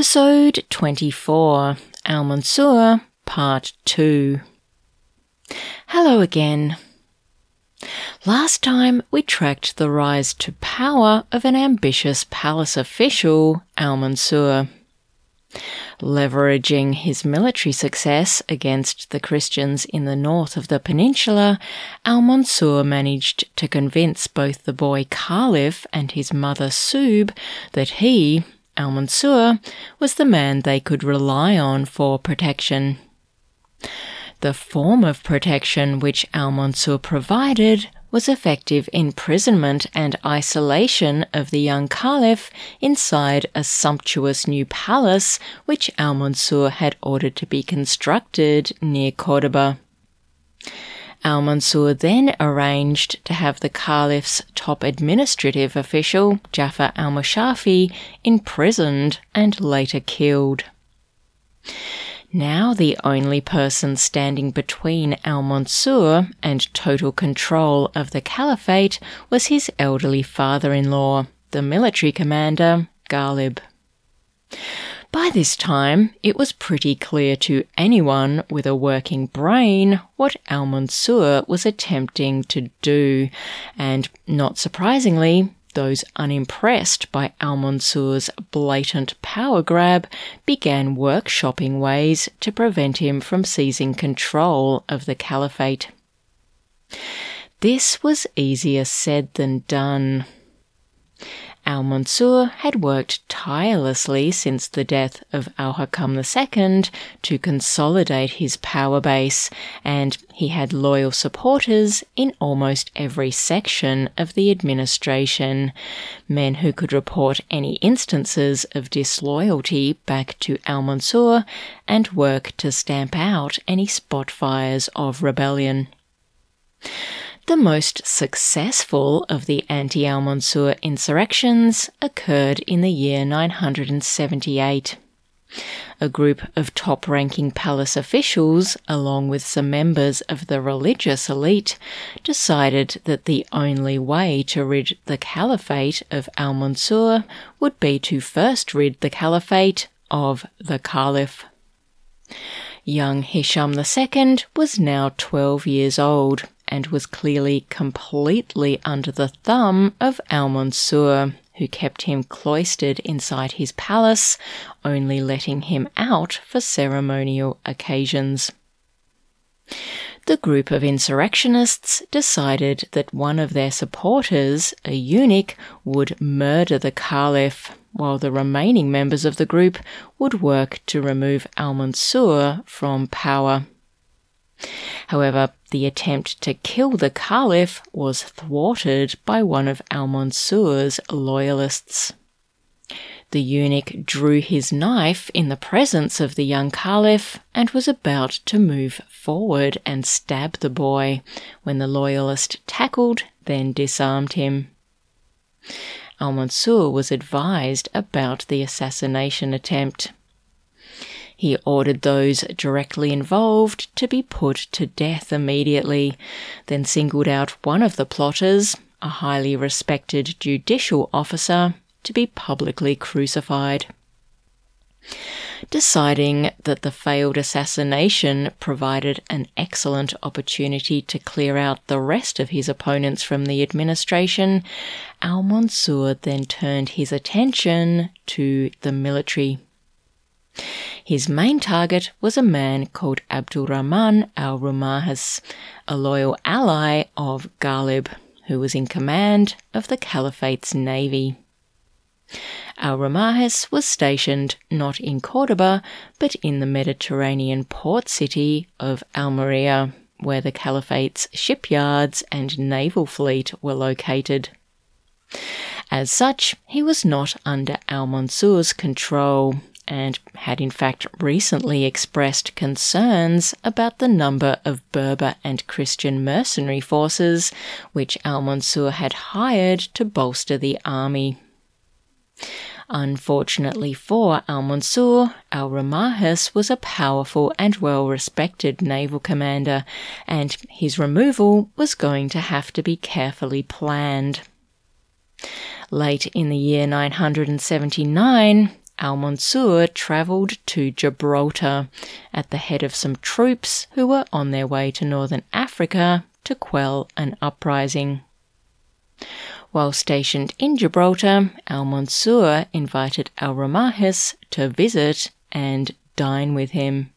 Episode 24 Al Mansur, Part 2. Hello again. Last time we tracked the rise to power of an ambitious palace official, Al Mansur. Leveraging his military success against the Christians in the north of the peninsula, Al Mansur managed to convince both the boy Khalif and his mother Subh that he, Al Mansur was the man they could rely on for protection. The form of protection which Al Mansur provided was effective imprisonment and isolation of the young Caliph inside a sumptuous new palace which Al Mansur had ordered to be constructed near Cordoba. Al Mansur then arranged to have the Caliph's top administrative official, Jafar al Mushafi, imprisoned and later killed. Now, the only person standing between Al Mansur and total control of the caliphate was his elderly father in law, the military commander, Ghalib. By this time, it was pretty clear to anyone with a working brain what Al Mansur was attempting to do, and not surprisingly, those unimpressed by Al Mansur's blatant power grab began workshopping ways to prevent him from seizing control of the caliphate. This was easier said than done. Al Mansur had worked tirelessly since the death of Al Hakam II to consolidate his power base, and he had loyal supporters in almost every section of the administration. Men who could report any instances of disloyalty back to Al Mansur and work to stamp out any spot fires of rebellion. The most successful of the anti Al Mansur insurrections occurred in the year 978. A group of top ranking palace officials, along with some members of the religious elite, decided that the only way to rid the caliphate of Al Mansur would be to first rid the caliphate of the caliph. Young Hisham II was now 12 years old and was clearly completely under the thumb of Al Mansur, who kept him cloistered inside his palace, only letting him out for ceremonial occasions. The group of insurrectionists decided that one of their supporters, a eunuch, would murder the caliph, while the remaining members of the group would work to remove Al Mansur from power. However, the attempt to kill the Caliph was thwarted by one of Al Mansur's loyalists. The eunuch drew his knife in the presence of the young Caliph and was about to move forward and stab the boy when the loyalist tackled, then disarmed him. Al Mansur was advised about the assassination attempt. He ordered those directly involved to be put to death immediately, then singled out one of the plotters, a highly respected judicial officer, to be publicly crucified. Deciding that the failed assassination provided an excellent opportunity to clear out the rest of his opponents from the administration, Al Mansur then turned his attention to the military. His main target was a man called Abdurrahman al Rumahis, a loyal ally of Ghalib, who was in command of the Caliphate's navy. Al Rumahis was stationed not in Cordoba, but in the Mediterranean port city of Almeria, where the Caliphate's shipyards and naval fleet were located. As such, he was not under Al Mansur's control and had in fact recently expressed concerns about the number of Berber and Christian mercenary forces which Al Mansur had hired to bolster the army. Unfortunately for Al Mansur, Al Rumahis was a powerful and well respected naval commander, and his removal was going to have to be carefully planned. Late in the year 979, Al Mansur travelled to Gibraltar at the head of some troops who were on their way to northern Africa to quell an uprising. While stationed in Gibraltar, Al Mansur invited Al Rumahis to visit and dine with him.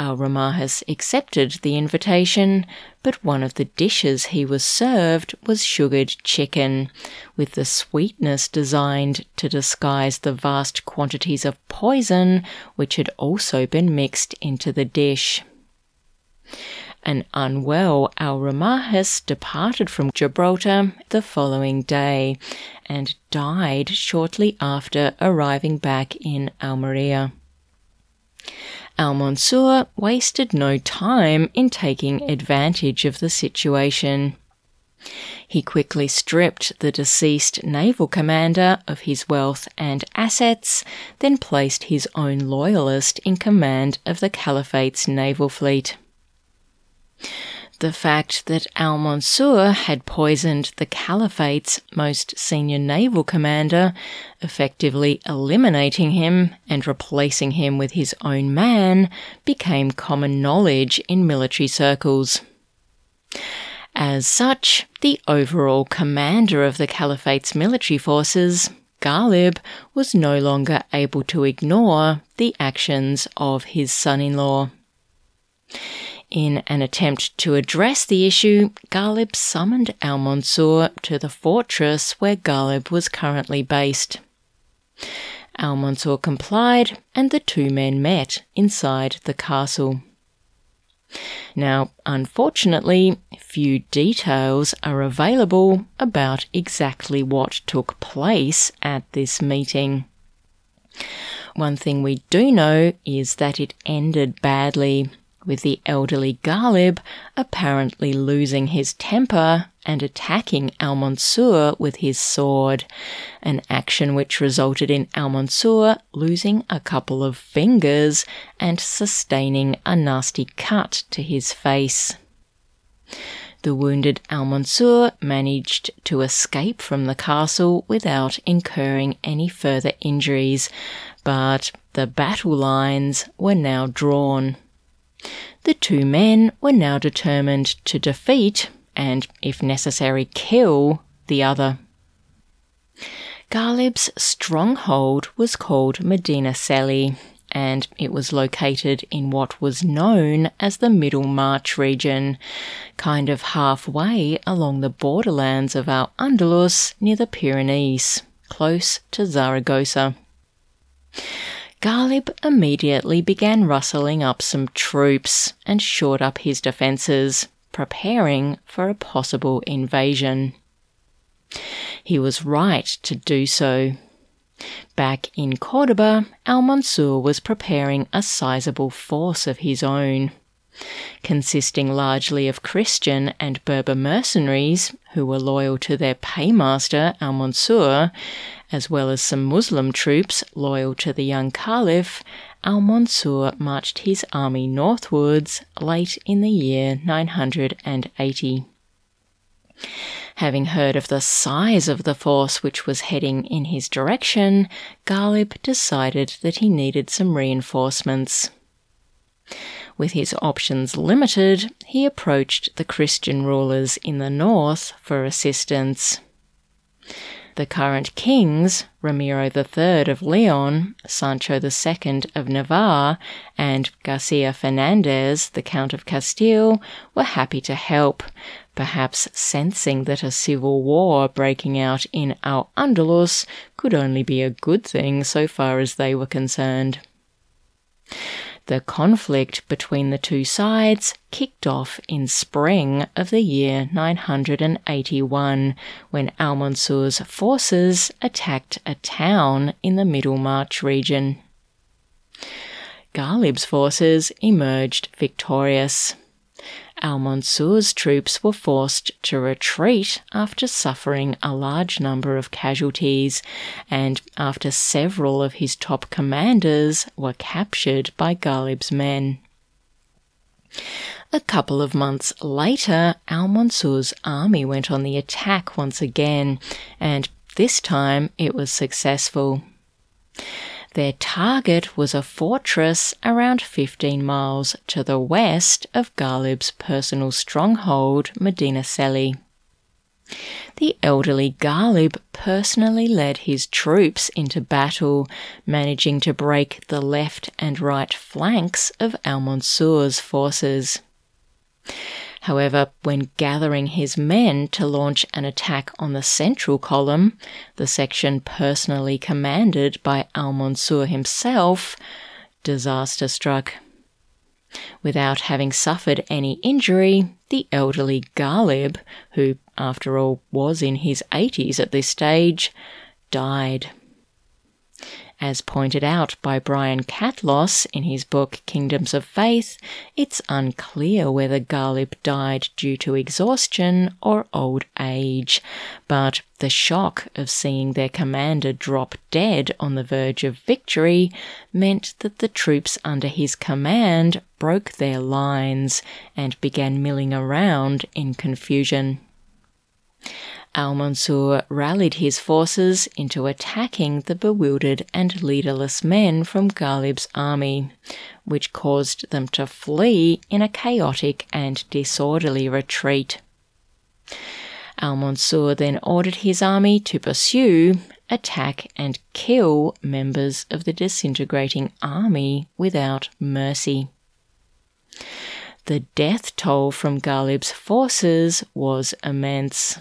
Al Rumahis accepted the invitation, but one of the dishes he was served was sugared chicken, with the sweetness designed to disguise the vast quantities of poison which had also been mixed into the dish. An unwell Al Rumahis departed from Gibraltar the following day and died shortly after arriving back in Almeria. Al Mansur wasted no time in taking advantage of the situation. He quickly stripped the deceased naval commander of his wealth and assets, then placed his own loyalist in command of the Caliphate's naval fleet. The fact that Al Mansur had poisoned the Caliphate's most senior naval commander, effectively eliminating him and replacing him with his own man, became common knowledge in military circles. As such, the overall commander of the Caliphate's military forces, Ghalib, was no longer able to ignore the actions of his son in law. In an attempt to address the issue, Ghalib summoned Al Mansur to the fortress where Ghalib was currently based. Al Mansur complied, and the two men met inside the castle. Now, unfortunately, few details are available about exactly what took place at this meeting. One thing we do know is that it ended badly with the elderly Ghalib apparently losing his temper and attacking Al Mansur with his sword, an action which resulted in Al Mansur losing a couple of fingers and sustaining a nasty cut to his face. The wounded Al Mansur managed to escape from the castle without incurring any further injuries, but the battle lines were now drawn. The two men were now determined to defeat and, if necessary, kill the other. Ghalib's stronghold was called Medina Celi, and it was located in what was known as the Middle March region, kind of halfway along the borderlands of Al Andalus near the Pyrenees, close to Zaragoza. Ghalib immediately began rustling up some troops and shored up his defences, preparing for a possible invasion. He was right to do so. Back in Cordoba, Al Mansur was preparing a sizable force of his own. Consisting largely of Christian and Berber mercenaries who were loyal to their paymaster Al Mansur, as well as some Muslim troops loyal to the young Caliph, Al Mansur marched his army northwards late in the year 980. Having heard of the size of the force which was heading in his direction, Ghalib decided that he needed some reinforcements. With his options limited, he approached the Christian rulers in the north for assistance. The current kings, Ramiro III of Leon, Sancho II of Navarre, and Garcia Fernandez, the Count of Castile, were happy to help, perhaps sensing that a civil war breaking out in Al Andalus could only be a good thing so far as they were concerned. The conflict between the two sides kicked off in spring of the year 981 when Al-Mansur's forces attacked a town in the Middlemarch region. Ghalib's forces emerged victorious. Al-Mansur's troops were forced to retreat after suffering a large number of casualties and after several of his top commanders were captured by Ghalib's men. A couple of months later, Al-Mansur's army went on the attack once again, and this time it was successful. Their target was a fortress around 15 miles to the west of Ghalib's personal stronghold, Medina Celi. The elderly Ghalib personally led his troops into battle, managing to break the left and right flanks of Al Mansur's forces. However, when gathering his men to launch an attack on the central column, the section personally commanded by Al Mansur himself, disaster struck. Without having suffered any injury, the elderly Ghalib, who after all was in his 80s at this stage, died. As pointed out by Brian Catlos in his book Kingdoms of Faith, it's unclear whether Ghalib died due to exhaustion or old age, but the shock of seeing their commander drop dead on the verge of victory meant that the troops under his command broke their lines and began milling around in confusion. Al Mansur rallied his forces into attacking the bewildered and leaderless men from Ghalib's army, which caused them to flee in a chaotic and disorderly retreat. Al Mansur then ordered his army to pursue, attack, and kill members of the disintegrating army without mercy. The death toll from Ghalib's forces was immense.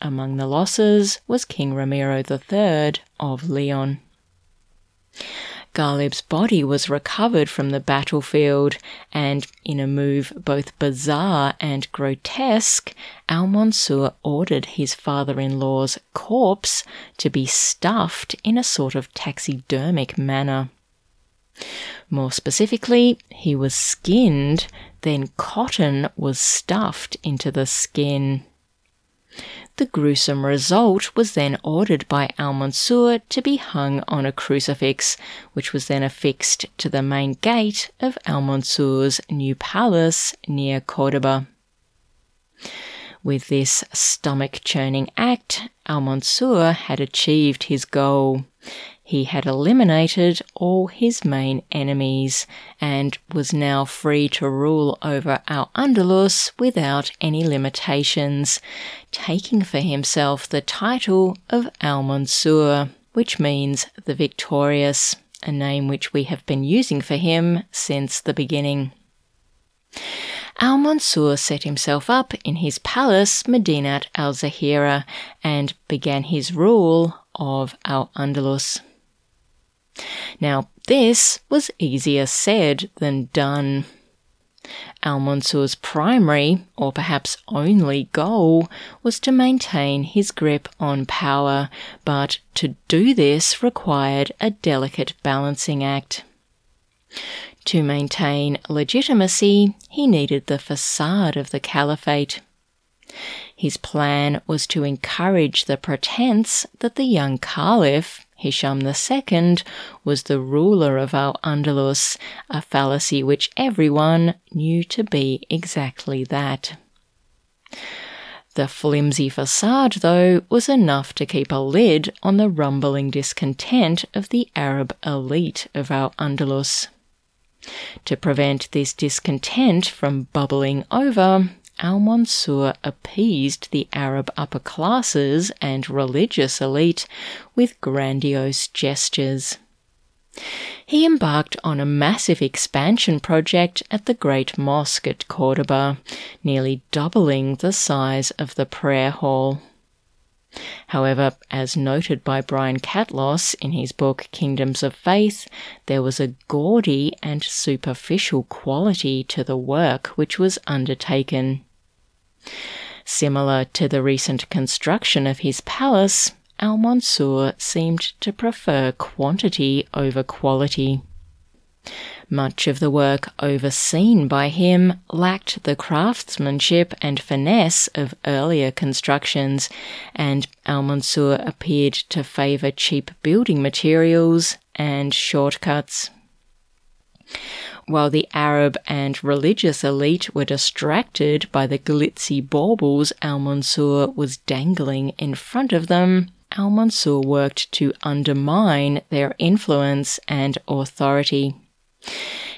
Among the losses was King Ramiro III of Leon. Ghalib's body was recovered from the battlefield, and in a move both bizarre and grotesque, Al Mansur ordered his father in law's corpse to be stuffed in a sort of taxidermic manner. More specifically, he was skinned, then cotton was stuffed into the skin. The gruesome result was then ordered by Al Mansur to be hung on a crucifix, which was then affixed to the main gate of Al Mansur's new palace near Cordoba. With this stomach churning act, Al Mansur had achieved his goal he had eliminated all his main enemies and was now free to rule over Al Andalus without any limitations, taking for himself the title of Al Mansur, which means the victorious, a name which we have been using for him since the beginning. Al Mansur set himself up in his palace Medinat al Zahira and began his rule of Al Andalus. Now, this was easier said than done. Al Mansur's primary, or perhaps only, goal was to maintain his grip on power, but to do this required a delicate balancing act. To maintain legitimacy, he needed the facade of the caliphate. His plan was to encourage the pretense that the young caliph, Hisham II was the ruler of Al Andalus, a fallacy which everyone knew to be exactly that. The flimsy facade, though, was enough to keep a lid on the rumbling discontent of the Arab elite of Al Andalus. To prevent this discontent from bubbling over, Al Mansur appeased the Arab upper classes and religious elite with grandiose gestures. He embarked on a massive expansion project at the Great Mosque at Cordoba, nearly doubling the size of the prayer hall. However, as noted by Brian Catlos in his book Kingdoms of Faith, there was a gaudy and superficial quality to the work which was undertaken. Similar to the recent construction of his palace, Al Mansur seemed to prefer quantity over quality. Much of the work overseen by him lacked the craftsmanship and finesse of earlier constructions, and Al Mansur appeared to favour cheap building materials and shortcuts. While the Arab and religious elite were distracted by the glitzy baubles Al Mansur was dangling in front of them, Al Mansur worked to undermine their influence and authority.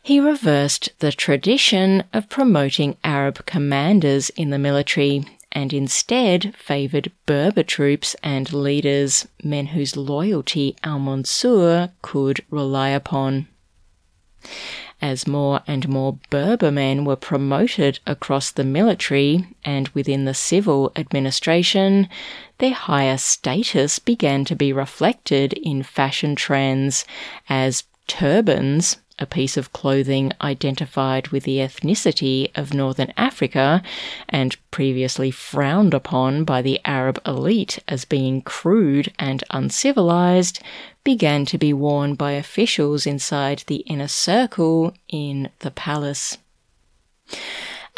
He reversed the tradition of promoting Arab commanders in the military and instead favoured Berber troops and leaders, men whose loyalty Al Mansur could rely upon. As more and more Berber men were promoted across the military and within the civil administration, their higher status began to be reflected in fashion trends as turbans a piece of clothing identified with the ethnicity of Northern Africa and previously frowned upon by the Arab elite as being crude and uncivilized, began to be worn by officials inside the inner circle in the palace.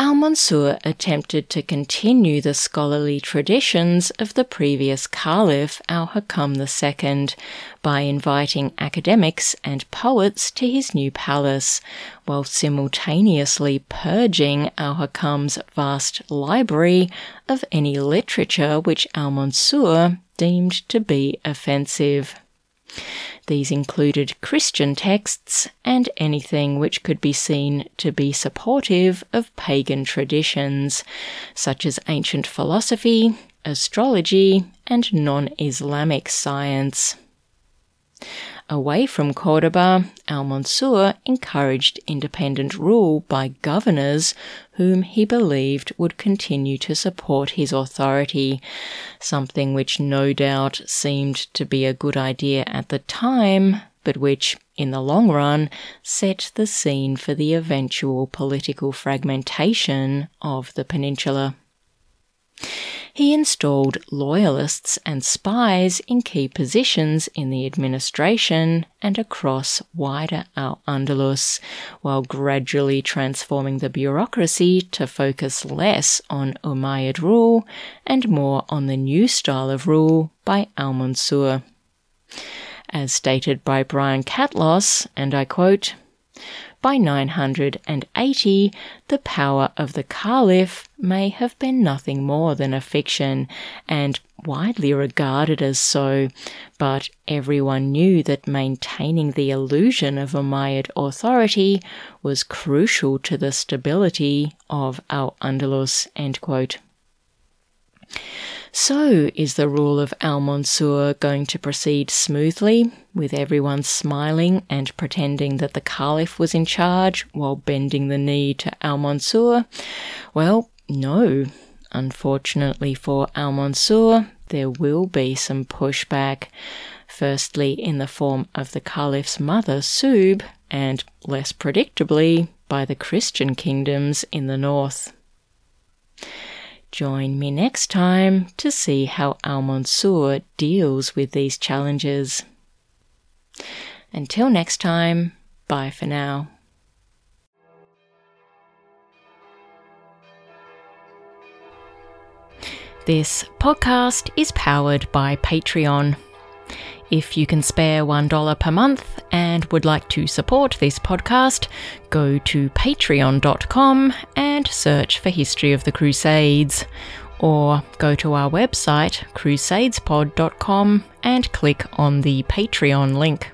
Al Mansur attempted to continue the scholarly traditions of the previous Caliph Al Hakam II by inviting academics and poets to his new palace, while simultaneously purging Al Hakam's vast library of any literature which Al Mansur deemed to be offensive. These included Christian texts and anything which could be seen to be supportive of pagan traditions, such as ancient philosophy, astrology, and non Islamic science. Away from Cordoba, Al Mansur encouraged independent rule by governors whom he believed would continue to support his authority, something which no doubt seemed to be a good idea at the time, but which, in the long run, set the scene for the eventual political fragmentation of the peninsula he installed loyalists and spies in key positions in the administration and across wider Al Andalus, while gradually transforming the bureaucracy to focus less on Umayyad rule and more on the new style of rule by Al Mansur. As stated by Brian Catlos, and I quote, by 980, the power of the Caliph may have been nothing more than a fiction, and widely regarded as so, but everyone knew that maintaining the illusion of Umayyad authority was crucial to the stability of Al Andalus. So, is the rule of Al Mansur going to proceed smoothly, with everyone smiling and pretending that the Caliph was in charge while bending the knee to Al Mansur? Well, no. Unfortunately for Al Mansur, there will be some pushback. Firstly, in the form of the Caliph's mother, Subh, and less predictably, by the Christian kingdoms in the north. Join me next time to see how Al Mansur deals with these challenges. Until next time, bye for now. This podcast is powered by Patreon. If you can spare $1 per month and would like to support this podcast, go to patreon.com and search for History of the Crusades. Or go to our website, crusadespod.com, and click on the Patreon link.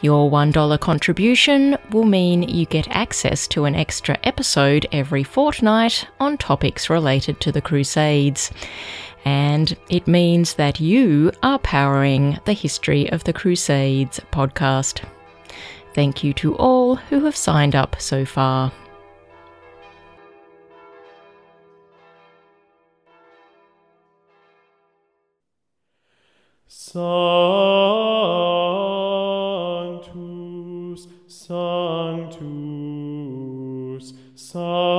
Your $1 contribution will mean you get access to an extra episode every fortnight on topics related to the Crusades and it means that you are powering the History of the Crusades podcast. Thank you to all who have signed up so far. Sanctus, Sanctus, Sanctus.